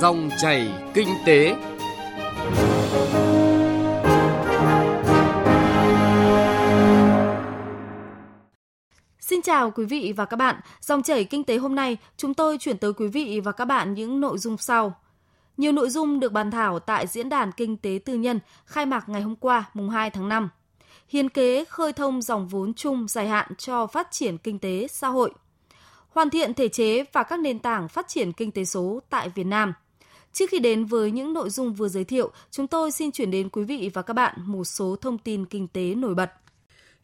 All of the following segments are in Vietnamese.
Dòng chảy kinh tế. Xin chào quý vị và các bạn. Dòng chảy kinh tế hôm nay, chúng tôi chuyển tới quý vị và các bạn những nội dung sau. Nhiều nội dung được bàn thảo tại Diễn đàn Kinh tế Tư nhân khai mạc ngày hôm qua, mùng 2 tháng 5. Hiến kế khơi thông dòng vốn chung dài hạn cho phát triển kinh tế xã hội. Hoàn thiện thể chế và các nền tảng phát triển kinh tế số tại Việt Nam. Trước khi đến với những nội dung vừa giới thiệu, chúng tôi xin chuyển đến quý vị và các bạn một số thông tin kinh tế nổi bật.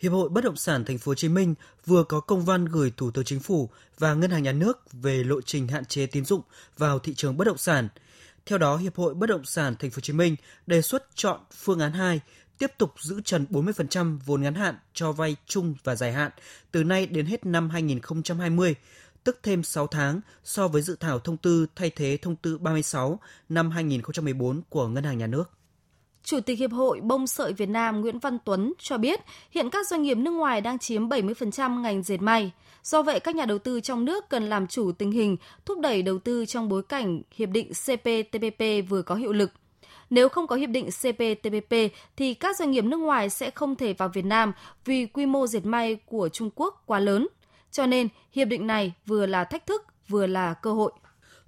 Hiệp hội Bất động sản Thành phố Hồ Chí Minh vừa có công văn gửi Thủ tướng Chính phủ và Ngân hàng Nhà nước về lộ trình hạn chế tín dụng vào thị trường bất động sản. Theo đó, Hiệp hội Bất động sản Thành phố Hồ Chí Minh đề xuất chọn phương án 2, tiếp tục giữ trần 40% vốn ngắn hạn cho vay chung và dài hạn từ nay đến hết năm 2020, tức thêm 6 tháng so với dự thảo thông tư thay thế thông tư 36 năm 2014 của Ngân hàng Nhà nước. Chủ tịch Hiệp hội Bông sợi Việt Nam Nguyễn Văn Tuấn cho biết hiện các doanh nghiệp nước ngoài đang chiếm 70% ngành dệt may. Do vậy, các nhà đầu tư trong nước cần làm chủ tình hình, thúc đẩy đầu tư trong bối cảnh Hiệp định CPTPP vừa có hiệu lực. Nếu không có hiệp định CPTPP thì các doanh nghiệp nước ngoài sẽ không thể vào Việt Nam vì quy mô dệt may của Trung Quốc quá lớn. Cho nên, hiệp định này vừa là thách thức, vừa là cơ hội.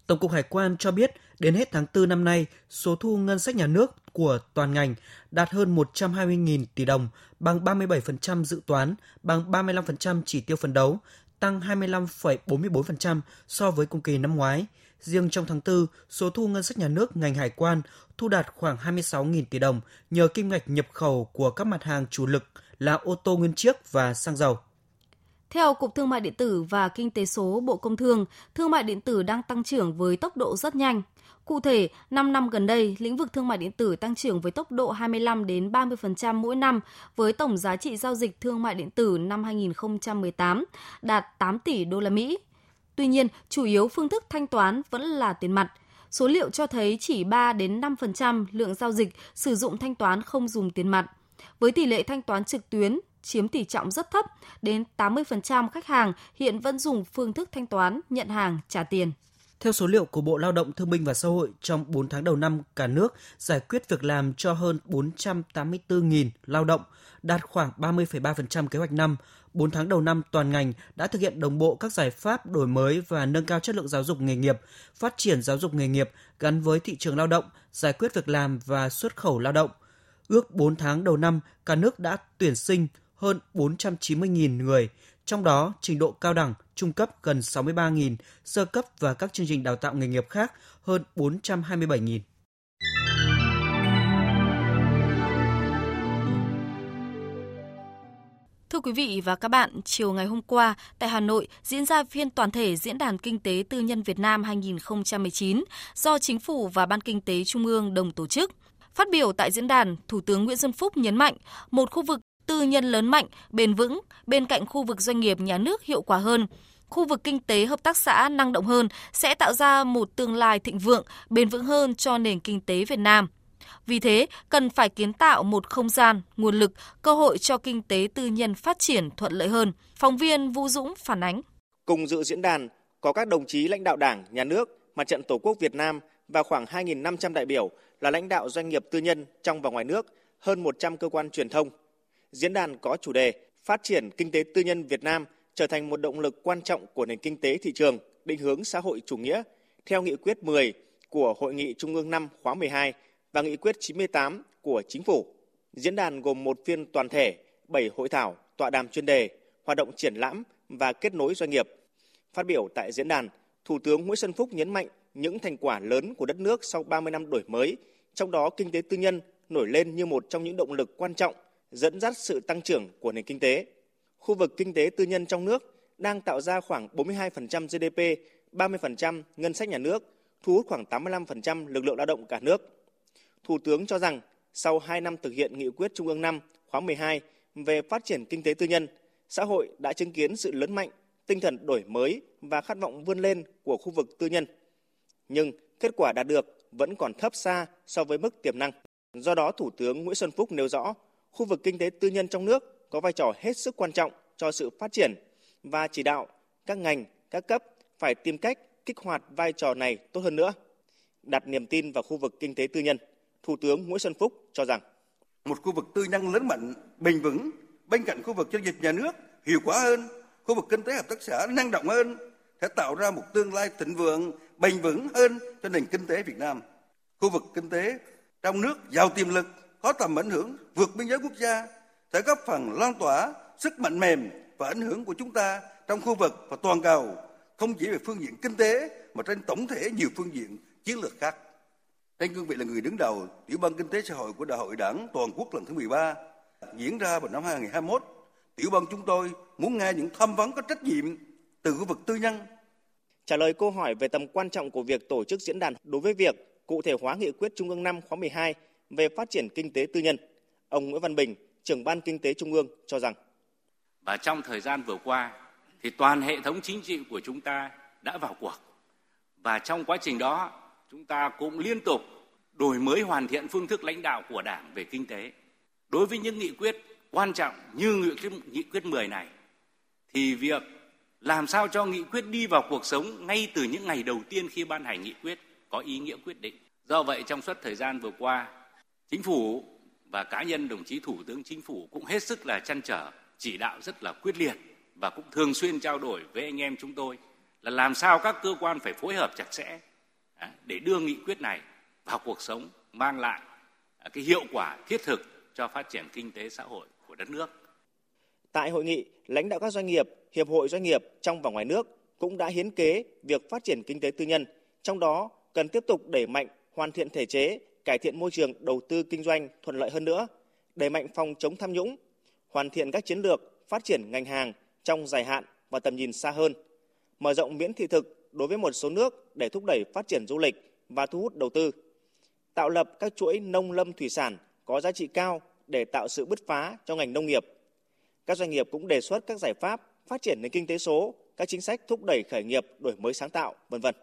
Tổng cục Hải quan cho biết đến hết tháng 4 năm nay, số thu ngân sách nhà nước của toàn ngành đạt hơn 120.000 tỷ đồng, bằng 37% dự toán, bằng 35% chỉ tiêu phấn đấu, tăng 25,44% so với cùng kỳ năm ngoái. Riêng trong tháng 4, số thu ngân sách nhà nước ngành hải quan thu đạt khoảng 26.000 tỷ đồng nhờ kim ngạch nhập khẩu của các mặt hàng chủ lực là ô tô nguyên chiếc và xăng dầu. Theo Cục Thương mại điện tử và Kinh tế số Bộ Công Thương, thương mại điện tử đang tăng trưởng với tốc độ rất nhanh. Cụ thể, 5 năm gần đây, lĩnh vực thương mại điện tử tăng trưởng với tốc độ 25 đến 30% mỗi năm với tổng giá trị giao dịch thương mại điện tử năm 2018 đạt 8 tỷ đô la Mỹ. Tuy nhiên, chủ yếu phương thức thanh toán vẫn là tiền mặt. Số liệu cho thấy chỉ 3 đến 5% lượng giao dịch sử dụng thanh toán không dùng tiền mặt. Với tỷ lệ thanh toán trực tuyến chiếm tỷ trọng rất thấp, đến 80% khách hàng hiện vẫn dùng phương thức thanh toán nhận hàng trả tiền. Theo số liệu của Bộ Lao động Thương binh và Xã hội, trong 4 tháng đầu năm, cả nước giải quyết việc làm cho hơn 484.000 lao động, đạt khoảng 30,3% kế hoạch năm. 4 tháng đầu năm, toàn ngành đã thực hiện đồng bộ các giải pháp đổi mới và nâng cao chất lượng giáo dục nghề nghiệp, phát triển giáo dục nghề nghiệp gắn với thị trường lao động, giải quyết việc làm và xuất khẩu lao động. Ước 4 tháng đầu năm, cả nước đã tuyển sinh hơn 490.000 người, trong đó trình độ cao đẳng, trung cấp gần 63.000, sơ cấp và các chương trình đào tạo nghề nghiệp khác hơn 427.000. Thưa quý vị và các bạn, chiều ngày hôm qua tại Hà Nội diễn ra phiên toàn thể Diễn đàn Kinh tế Tư nhân Việt Nam 2019 do Chính phủ và Ban Kinh tế Trung ương đồng tổ chức. Phát biểu tại diễn đàn, Thủ tướng Nguyễn Xuân Phúc nhấn mạnh một khu vực tư nhân lớn mạnh, bền vững bên cạnh khu vực doanh nghiệp nhà nước hiệu quả hơn. Khu vực kinh tế hợp tác xã năng động hơn sẽ tạo ra một tương lai thịnh vượng, bền vững hơn cho nền kinh tế Việt Nam. Vì thế, cần phải kiến tạo một không gian, nguồn lực, cơ hội cho kinh tế tư nhân phát triển thuận lợi hơn. Phóng viên Vũ Dũng phản ánh. Cùng dự diễn đàn có các đồng chí lãnh đạo Đảng, Nhà nước, Mặt trận Tổ quốc Việt Nam và khoảng 2.500 đại biểu là lãnh đạo doanh nghiệp tư nhân trong và ngoài nước, hơn 100 cơ quan truyền thông, Diễn đàn có chủ đề Phát triển kinh tế tư nhân Việt Nam trở thành một động lực quan trọng của nền kinh tế thị trường, định hướng xã hội chủ nghĩa theo nghị quyết 10 của Hội nghị Trung ương 5 khóa 12 và nghị quyết 98 của Chính phủ. Diễn đàn gồm một phiên toàn thể, 7 hội thảo, tọa đàm chuyên đề, hoạt động triển lãm và kết nối doanh nghiệp. Phát biểu tại diễn đàn, Thủ tướng Nguyễn Xuân Phúc nhấn mạnh những thành quả lớn của đất nước sau 30 năm đổi mới, trong đó kinh tế tư nhân nổi lên như một trong những động lực quan trọng dẫn dắt sự tăng trưởng của nền kinh tế. Khu vực kinh tế tư nhân trong nước đang tạo ra khoảng 42% GDP, 30% ngân sách nhà nước, thu hút khoảng 85% lực lượng lao động cả nước. Thủ tướng cho rằng sau 2 năm thực hiện nghị quyết Trung ương 5 khóa 12 về phát triển kinh tế tư nhân, xã hội đã chứng kiến sự lớn mạnh, tinh thần đổi mới và khát vọng vươn lên của khu vực tư nhân. Nhưng kết quả đạt được vẫn còn thấp xa so với mức tiềm năng. Do đó, Thủ tướng Nguyễn Xuân Phúc nêu rõ khu vực kinh tế tư nhân trong nước có vai trò hết sức quan trọng cho sự phát triển và chỉ đạo các ngành, các cấp phải tìm cách kích hoạt vai trò này tốt hơn nữa. đặt niềm tin vào khu vực kinh tế tư nhân. Thủ tướng Nguyễn Xuân Phúc cho rằng một khu vực tư nhân lớn mạnh, bền vững bên cạnh khu vực doanh nghiệp nhà nước hiệu quả hơn, khu vực kinh tế hợp tác xã năng động hơn sẽ tạo ra một tương lai thịnh vượng, bền vững hơn cho nền kinh tế Việt Nam. Khu vực kinh tế trong nước giàu tiềm lực, có tầm ảnh hưởng vượt biên giới quốc gia sẽ góp phần lan tỏa sức mạnh mềm và ảnh hưởng của chúng ta trong khu vực và toàn cầu, không chỉ về phương diện kinh tế mà trên tổng thể nhiều phương diện chiến lược khác. Trên cương vị là người đứng đầu Tiểu ban Kinh tế Xã hội của Đại hội Đảng Toàn quốc lần thứ 13 diễn ra vào năm 2021, Tiểu ban chúng tôi muốn nghe những tham vấn có trách nhiệm từ khu vực tư nhân. Trả lời câu hỏi về tầm quan trọng của việc tổ chức diễn đàn đối với việc cụ thể hóa nghị quyết Trung ương 5 khóa 12 về phát triển kinh tế tư nhân, ông Nguyễn Văn Bình, trưởng ban kinh tế Trung ương cho rằng và trong thời gian vừa qua thì toàn hệ thống chính trị của chúng ta đã vào cuộc. Và trong quá trình đó, chúng ta cũng liên tục đổi mới hoàn thiện phương thức lãnh đạo của Đảng về kinh tế. Đối với những nghị quyết quan trọng như nghị quyết, nghị quyết 10 này thì việc làm sao cho nghị quyết đi vào cuộc sống ngay từ những ngày đầu tiên khi ban hành nghị quyết có ý nghĩa quyết định. Do vậy trong suốt thời gian vừa qua, chính phủ và cá nhân đồng chí Thủ tướng Chính phủ cũng hết sức là chăn trở chỉ đạo rất là quyết liệt và cũng thường xuyên trao đổi với anh em chúng tôi là làm sao các cơ quan phải phối hợp chặt chẽ à, để đưa nghị quyết này vào cuộc sống mang lại à, cái hiệu quả thiết thực cho phát triển kinh tế xã hội của đất nước. Tại hội nghị, lãnh đạo các doanh nghiệp, hiệp hội doanh nghiệp trong và ngoài nước cũng đã hiến kế việc phát triển kinh tế tư nhân, trong đó cần tiếp tục đẩy mạnh hoàn thiện thể chế, cải thiện môi trường đầu tư kinh doanh thuận lợi hơn nữa, đẩy mạnh phòng chống tham nhũng, hoàn thiện các chiến lược phát triển ngành hàng trong dài hạn và tầm nhìn xa hơn, mở rộng miễn thị thực đối với một số nước để thúc đẩy phát triển du lịch và thu hút đầu tư, tạo lập các chuỗi nông lâm thủy sản có giá trị cao để tạo sự bứt phá cho ngành nông nghiệp. Các doanh nghiệp cũng đề xuất các giải pháp phát triển nền kinh tế số, các chính sách thúc đẩy khởi nghiệp, đổi mới sáng tạo, vân vân.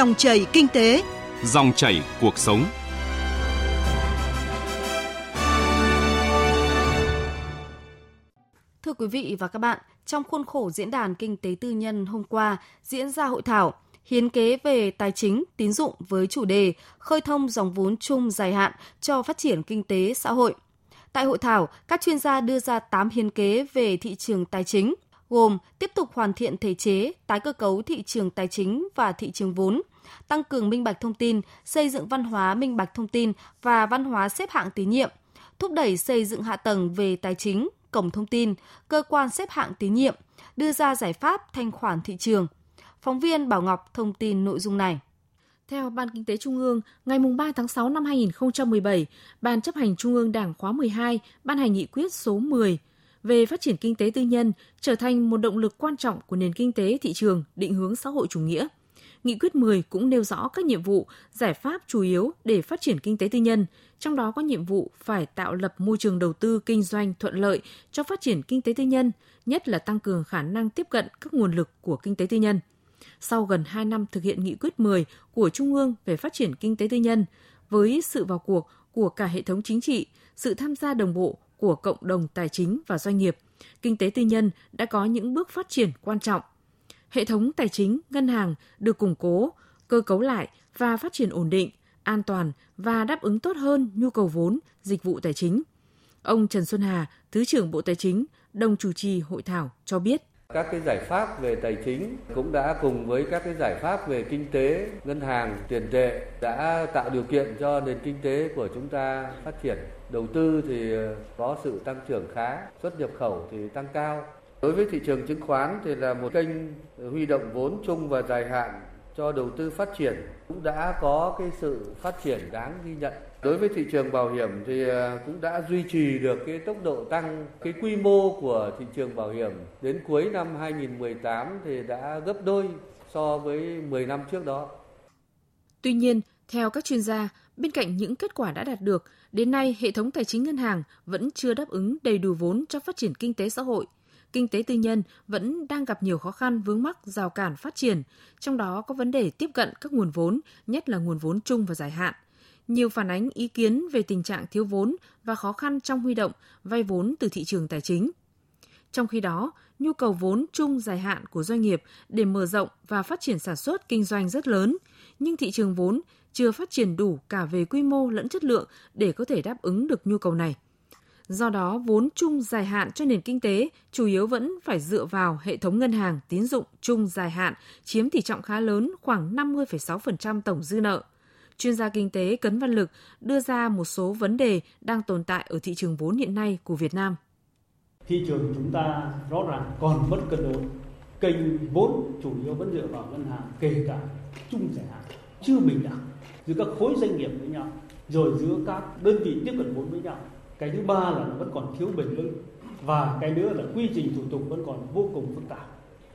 Dòng chảy kinh tế, Dòng chảy cuộc sống. Thưa quý vị và các bạn, trong khuôn khổ diễn đàn kinh tế tư nhân hôm qua diễn ra hội thảo hiến kế về tài chính, tín dụng với chủ đề khơi thông dòng vốn chung dài hạn cho phát triển kinh tế xã hội. Tại hội thảo, các chuyên gia đưa ra 8 hiến kế về thị trường tài chính, gồm tiếp tục hoàn thiện thể chế, tái cơ cấu thị trường tài chính và thị trường vốn, tăng cường minh bạch thông tin, xây dựng văn hóa minh bạch thông tin và văn hóa xếp hạng tín nhiệm, thúc đẩy xây dựng hạ tầng về tài chính, cổng thông tin, cơ quan xếp hạng tín nhiệm, đưa ra giải pháp thanh khoản thị trường. Phóng viên Bảo Ngọc thông tin nội dung này. Theo Ban Kinh tế Trung ương, ngày 3 tháng 6 năm 2017, Ban chấp hành Trung ương Đảng khóa 12 ban hành nghị quyết số 10 về phát triển kinh tế tư nhân trở thành một động lực quan trọng của nền kinh tế thị trường định hướng xã hội chủ nghĩa – Nghị quyết 10 cũng nêu rõ các nhiệm vụ, giải pháp chủ yếu để phát triển kinh tế tư nhân, trong đó có nhiệm vụ phải tạo lập môi trường đầu tư kinh doanh thuận lợi cho phát triển kinh tế tư nhân, nhất là tăng cường khả năng tiếp cận các nguồn lực của kinh tế tư nhân. Sau gần 2 năm thực hiện nghị quyết 10 của Trung ương về phát triển kinh tế tư nhân, với sự vào cuộc của cả hệ thống chính trị, sự tham gia đồng bộ của cộng đồng tài chính và doanh nghiệp, kinh tế tư nhân đã có những bước phát triển quan trọng hệ thống tài chính, ngân hàng được củng cố, cơ cấu lại và phát triển ổn định, an toàn và đáp ứng tốt hơn nhu cầu vốn, dịch vụ tài chính. Ông Trần Xuân Hà, Thứ trưởng Bộ Tài chính, đồng chủ trì hội thảo cho biết. Các cái giải pháp về tài chính cũng đã cùng với các cái giải pháp về kinh tế, ngân hàng, tiền tệ đã tạo điều kiện cho nền kinh tế của chúng ta phát triển. Đầu tư thì ờ, có sự tăng trưởng khá, xuất nhập khẩu thì tăng cao, Đối với thị trường chứng khoán thì là một kênh huy động vốn chung và dài hạn cho đầu tư phát triển cũng đã có cái sự phát triển đáng ghi nhận. Đối với thị trường bảo hiểm thì ờ, cũng đã duy trì được cái tốc độ tăng cái quy mô của thị trường bảo hiểm đến cuối năm 2018 thì đã gấp đôi so với 10 năm trước đó. Tuy nhiên, theo các chuyên gia, bên cạnh những kết quả đã đạt được, đến nay hệ thống tài chính ngân hàng vẫn chưa đáp ứng đầy đủ vốn cho phát triển kinh tế xã hội – kinh tế tư nhân vẫn đang gặp nhiều khó khăn vướng mắc rào cản phát triển, trong đó có vấn đề tiếp cận các nguồn vốn, nhất là nguồn vốn chung và dài hạn. Nhiều phản ánh ý kiến về tình trạng thiếu vốn và khó khăn trong huy động vay vốn từ thị trường tài chính. Trong khi đó, nhu cầu vốn chung dài hạn của doanh nghiệp để mở rộng và phát triển sản xuất kinh doanh rất lớn, nhưng thị trường vốn chưa phát triển đủ cả về quy mô lẫn chất lượng để có thể đáp ứng được nhu cầu này. Do đó, vốn chung dài hạn cho nền kinh tế chủ yếu vẫn phải dựa vào hệ thống ngân hàng tín dụng chung dài hạn, chiếm tỷ trọng khá lớn khoảng 50,6% tổng dư nợ. Chuyên gia kinh tế Cấn Văn Lực đưa ra một số vấn đề đang tồn tại ở thị trường vốn hiện nay của Việt Nam. Thị trường chúng ta rõ ràng còn mất cân đối. Kênh vốn chủ yếu vẫn dựa vào ngân hàng, kể cả chung dài hạn, chưa bình đẳng giữa các khối doanh nghiệp với nhau, rồi giữa các đơn vị tiếp cận vốn với nhau cái thứ ba là nó vẫn còn thiếu bền vững. Và cái nữa là quy trình thủ tục vẫn còn vô cùng phức tạp.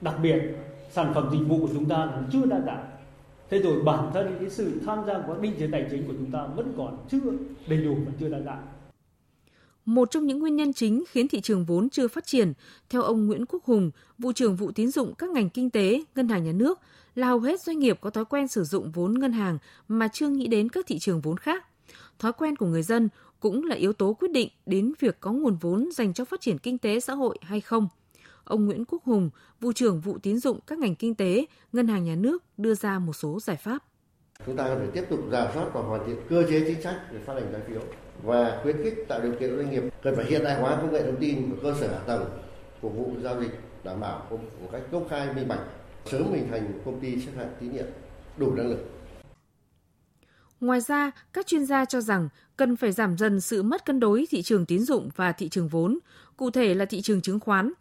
Đặc biệt sản phẩm dịch vụ của chúng ta là chưa đa dạng. Thế rồi bản thân cái sự tham gia của định chế tài chính của chúng ta vẫn còn chưa đầy đủ và chưa đa dạng. Một trong những nguyên nhân chính khiến thị trường vốn chưa phát triển, theo ông Nguyễn Quốc Hùng, vụ trưởng vụ tín dụng các ngành kinh tế, ngân hàng nhà nước, là hầu hết doanh nghiệp có thói quen sử dụng vốn ngân hàng mà chưa nghĩ đến các thị trường vốn khác. Thói quen của người dân cũng là yếu tố quyết định đến việc có nguồn vốn dành cho phát triển kinh tế xã hội hay không. Ông Nguyễn Quốc Hùng, vụ trưởng vụ tín dụng các ngành kinh tế, ngân hàng nhà nước đưa ra một số giải pháp. Chúng ta cần phải tiếp tục giả soát và hoàn thiện cơ chế chính sách để phát hành trái phiếu và khuyến khích tạo điều kiện doanh nghiệp cần phải hiện đại hóa công nghệ thông tin và cơ sở hạ tầng phục vụ giao dịch đảm bảo một cách công khai minh bạch sớm hình thành công ty xếp hạng tín nhiệm đủ năng lực Ngoài ra, các chuyên gia cho rằng cần phải giảm dần sự mất cân đối thị trường tín dụng và thị trường vốn, cụ thể là thị trường chứng khoán.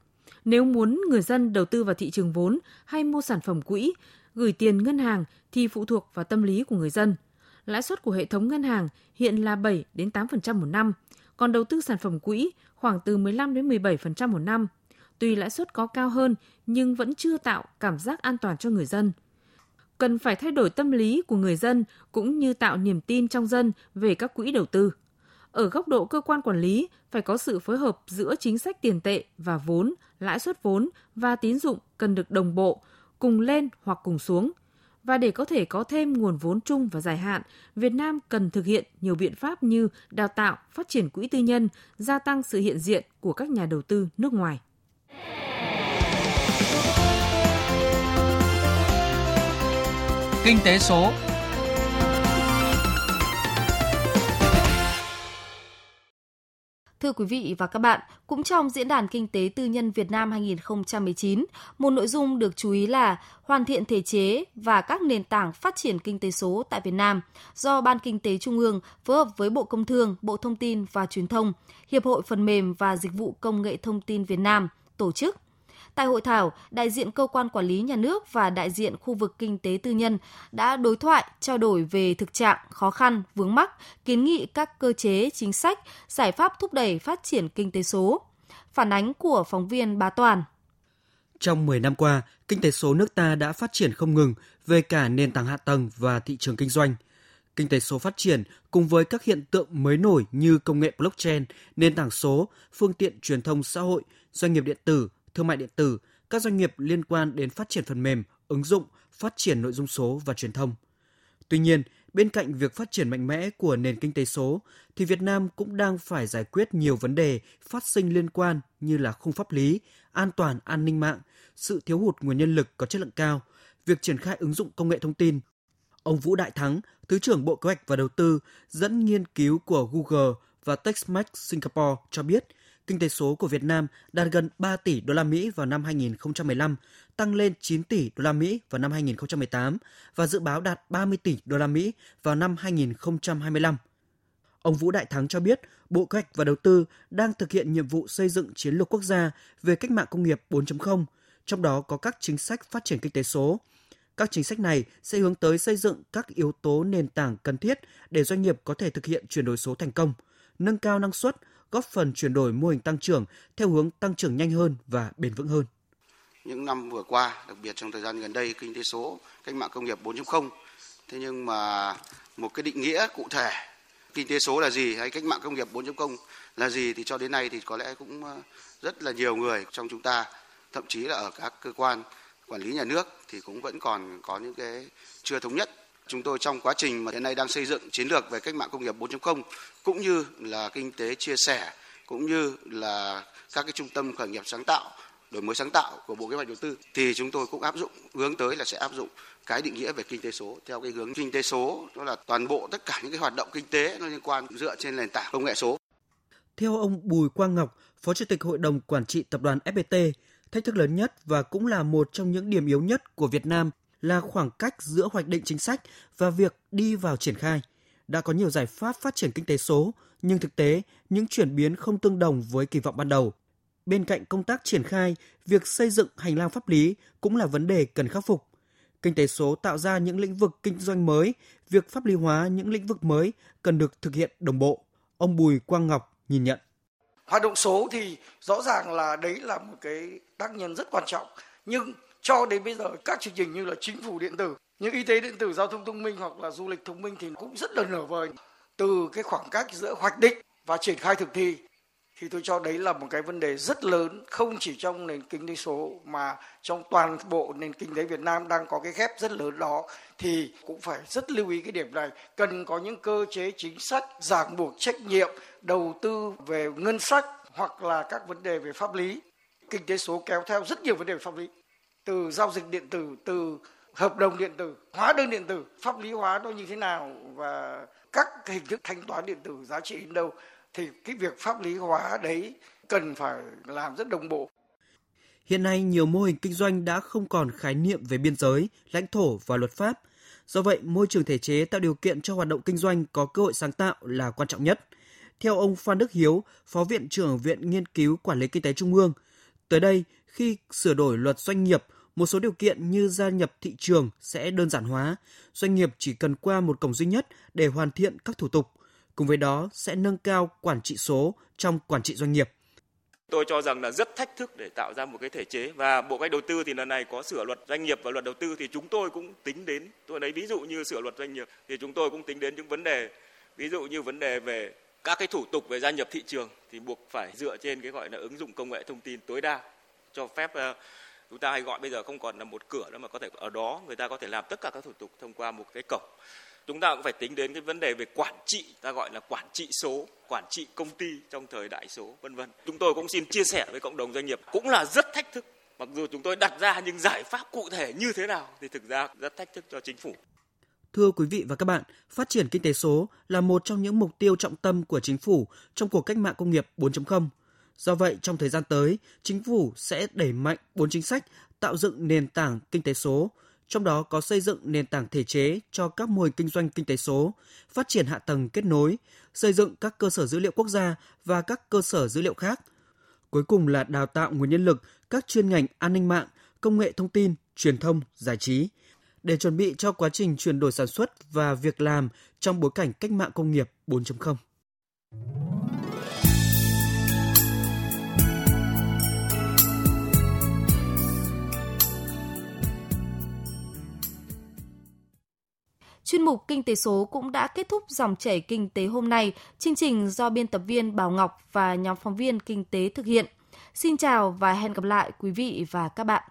Nếu muốn người dân đầu tư vào thị trường vốn hay mua sản phẩm quỹ, gửi tiền ngân hàng thì phụ thuộc vào tâm lý của người dân. Lãi suất của hệ thống ngân hàng hiện là 7 đến 8% một năm, còn đầu tư sản phẩm quỹ khoảng từ 15 đến 17% một năm. Tuy lãi suất có cao hơn nhưng vẫn chưa tạo cảm giác an toàn cho người dân – cần phải thay đổi tâm lý của người dân cũng như tạo niềm tin trong dân về các quỹ đầu tư. Ở góc độ cơ quan quản lý, phải có sự phối hợp giữa chính sách tiền tệ và vốn, lãi suất vốn và tín dụng cần được đồng bộ, cùng lên hoặc cùng xuống. Và để có thể có thêm nguồn vốn chung và dài hạn, Việt Nam cần thực hiện nhiều biện pháp như đào tạo, phát triển quỹ tư nhân, gia tăng sự hiện diện của các nhà đầu tư nước ngoài. Kinh tế số. Thưa quý vị và các bạn, cũng trong Diễn đàn Kinh tế Tư nhân Việt Nam 2019, một nội dung được chú ý là hoàn thiện thể chế và các nền tảng phát triển kinh tế số tại Việt Nam do Ban Kinh tế Trung ương phối hợp với Bộ Công Thương, Bộ Thông tin và Truyền thông, Hiệp hội Phần mềm và Dịch vụ Công nghệ Thông tin Việt Nam tổ chức. Tại hội thảo, đại diện cơ quan quản lý nhà nước và đại diện khu vực kinh tế tư nhân đã đối thoại trao đổi về thực trạng, khó khăn, vướng mắc, kiến nghị các cơ chế, chính sách, giải pháp thúc đẩy phát triển kinh tế số. Phản ánh của phóng viên Bá Toàn. Trong 10 năm qua, kinh tế số nước ta đã phát triển không ngừng về cả nền tảng hạ tầng và thị trường kinh doanh. Kinh tế số phát triển cùng với các hiện tượng mới nổi như công nghệ blockchain, nền tảng số, phương tiện truyền thông xã hội, doanh nghiệp điện tử, thương mại điện tử, các doanh nghiệp liên quan đến phát triển phần mềm, ứng dụng, phát triển nội dung số và truyền thông. Tuy nhiên, bên cạnh việc phát triển mạnh mẽ của nền kinh tế số thì Việt Nam cũng đang phải giải quyết nhiều vấn đề phát sinh liên quan như là khung pháp lý, an toàn an ninh mạng, sự thiếu hụt nguồn nhân lực có chất lượng cao, việc triển khai ứng dụng công nghệ thông tin. Ông Vũ Đại Thắng, Thứ trưởng Bộ Kế hoạch và Đầu tư, dẫn nghiên cứu của Google và Techsmart Singapore cho biết – kinh tế số của Việt Nam đạt gần 3 tỷ đô la Mỹ vào năm 2015, tăng lên 9 tỷ đô la Mỹ vào năm 2018 và dự báo đạt 30 tỷ đô la Mỹ vào năm 2025. Ông Vũ Đại Thắng cho biết, Bộ Kế hoạch và Đầu tư đang thực hiện nhiệm vụ xây dựng chiến lược quốc gia về cách mạng công nghiệp 4.0, trong đó có các chính sách phát triển kinh tế số. Các chính sách này sẽ hướng tới xây dựng các yếu tố nền tảng cần thiết để doanh nghiệp có thể thực hiện chuyển đổi số thành công, nâng cao năng suất, góp phần chuyển đổi mô hình tăng trưởng theo hướng tăng trưởng nhanh hơn và bền vững hơn. Những năm vừa qua, đặc biệt trong thời gian gần đây, kinh tế số, cách mạng công nghiệp 4.0, thế nhưng mà một cái định nghĩa cụ thể kinh tế số là gì hay cách mạng công nghiệp 4.0 là gì thì cho đến nay thì có lẽ cũng ờ, rất là nhiều người trong chúng ta thậm chí là ở các cơ quan quản lý nhà nước thì cũng vẫn còn có những cái chưa thống nhất Chúng tôi trong quá trình mà hiện nay đang xây dựng chiến lược về cách mạng công nghiệp 4.0 cũng như là kinh tế chia sẻ cũng như là các cái trung tâm khởi nghiệp sáng tạo đổi mới sáng tạo của Bộ Kế hoạch Đầu tư thì chúng tôi cũng áp dụng hướng tới là sẽ áp dụng cái định nghĩa về kinh tế số theo cái hướng kinh tế số đó là toàn bộ tất cả những cái hoạt động kinh tế nó liên quan dựa trên nền tảng công nghệ số. Theo ông Bùi Quang Ngọc, Phó Chủ tịch Hội đồng Quản trị Tập đoàn FPT, thách thức lớn nhất và cũng là một trong những điểm yếu nhất của Việt Nam là khoảng cách giữa hoạch định chính sách và việc đi vào triển khai. Đã có nhiều giải pháp phát triển kinh tế số, nhưng thực tế, những chuyển biến không tương đồng với kỳ vọng ban đầu. Bên cạnh công tác triển khai, việc xây dựng hành lang pháp lý cũng là vấn đề cần khắc phục. Kinh tế số tạo ra những lĩnh vực kinh doanh mới, việc pháp lý hóa những lĩnh vực mới cần được thực hiện đồng bộ. Ông Bùi Quang Ngọc nhìn nhận. Hoạt động số thì rõ ràng là đấy là một cái tác nhân rất quan trọng. Nhưng cho đến bây giờ các chương trình như là chính phủ điện tử, như y tế điện tử, giao thông thông minh hoặc là du lịch thông minh thì cũng rất là nở vời. Từ cái khoảng cách giữa hoạch định và triển khai thực thi thì tôi cho đấy là một cái vấn đề rất lớn không chỉ trong nền kinh tế số mà trong toàn bộ nền kinh tế Việt Nam đang có cái khép rất lớn đó thì cũng phải rất lưu ý cái điểm này. Cần có những cơ chế chính sách ràng buộc trách nhiệm đầu tư về ngân sách hoặc là các vấn đề về pháp lý. Kinh tế số kéo theo rất nhiều vấn đề về pháp lý từ giao dịch điện tử từ hợp đồng điện tử hóa đơn điện tử pháp lý hóa nó như thế nào và các hình thức thanh toán điện tử giá trị đến đâu thì cái việc pháp lý hóa đấy cần phải làm rất đồng bộ. Hiện nay nhiều mô hình kinh doanh đã không còn khái niệm về biên giới, lãnh thổ và luật pháp. Do vậy, môi trường thể chế tạo điều kiện cho hoạt động kinh doanh có cơ hội sáng tạo là quan trọng nhất. Theo ông Phan Đức Hiếu, Phó Viện trưởng Viện Nghiên cứu Quản lý Kinh tế Trung ương, tới đây, khi sửa đổi luật doanh nghiệp, một số điều kiện như gia nhập thị trường sẽ đơn giản hóa, doanh nghiệp chỉ cần qua một cổng duy nhất để hoàn thiện các thủ tục – Cùng với đó sẽ nâng cao quản trị số trong quản trị doanh nghiệp. Tôi cho rằng là rất thách thức để tạo ra một cái thể chế và Bộ Cách Đầu tư thì lần này có sửa luật doanh nghiệp và luật đầu tư thì chúng tôi cũng tính đến. Tôi lấy ví dụ như sửa luật doanh nghiệp thì chúng tôi cũng tính đến những vấn đề ví dụ như vấn đề về các cái thủ tục về gia nhập thị trường thì buộc phải dựa trên cái gọi là ứng dụng công nghệ thông tin tối đa cho phép uh, chúng ta hay gọi bây giờ không còn là một cửa nữa mà có thể ở đó người ta có thể làm tất cả các thủ tục thông qua một cái cổng. Chúng ta cũng phải tính đến cái vấn đề về quản trị ta gọi là quản trị số quản trị công ty trong thời đại số vân vân. Chúng tôi cũng xin chia sẻ với cộng đồng doanh nghiệp cũng là rất thách thức. Mặc dù chúng tôi đặt ra những giải pháp cụ thể như thế nào thì thực ra rất thách thức cho chính phủ. Thưa quý vị và các bạn, phát triển kinh tế số là một trong những mục tiêu trọng tâm của chính phủ trong cuộc cách mạng công nghiệp 4.0. Do vậy, trong thời gian tới, chính phủ sẽ đẩy mạnh bốn chính sách tạo dựng nền tảng kinh tế số, trong đó có xây dựng nền tảng thể chế cho các mô hình kinh doanh kinh tế số, phát triển hạ tầng kết nối, xây dựng các cơ sở dữ liệu quốc gia và các cơ sở dữ liệu khác. Cuối cùng là đào tạo nguồn nhân lực các chuyên ngành an ninh mạng, công nghệ thông tin, truyền thông, giải trí để chuẩn bị cho quá trình chuyển đổi sản xuất và việc làm trong bối cảnh cách mạng công nghiệp 4.0. Chuyên mục Kinh tế số cũng đã kết thúc dòng chảy kinh tế hôm nay. Chương trình do biên tập viên Bảo Ngọc và nhóm phóng viên Kinh tế thực hiện. Xin chào và hẹn gặp lại quý vị và các bạn.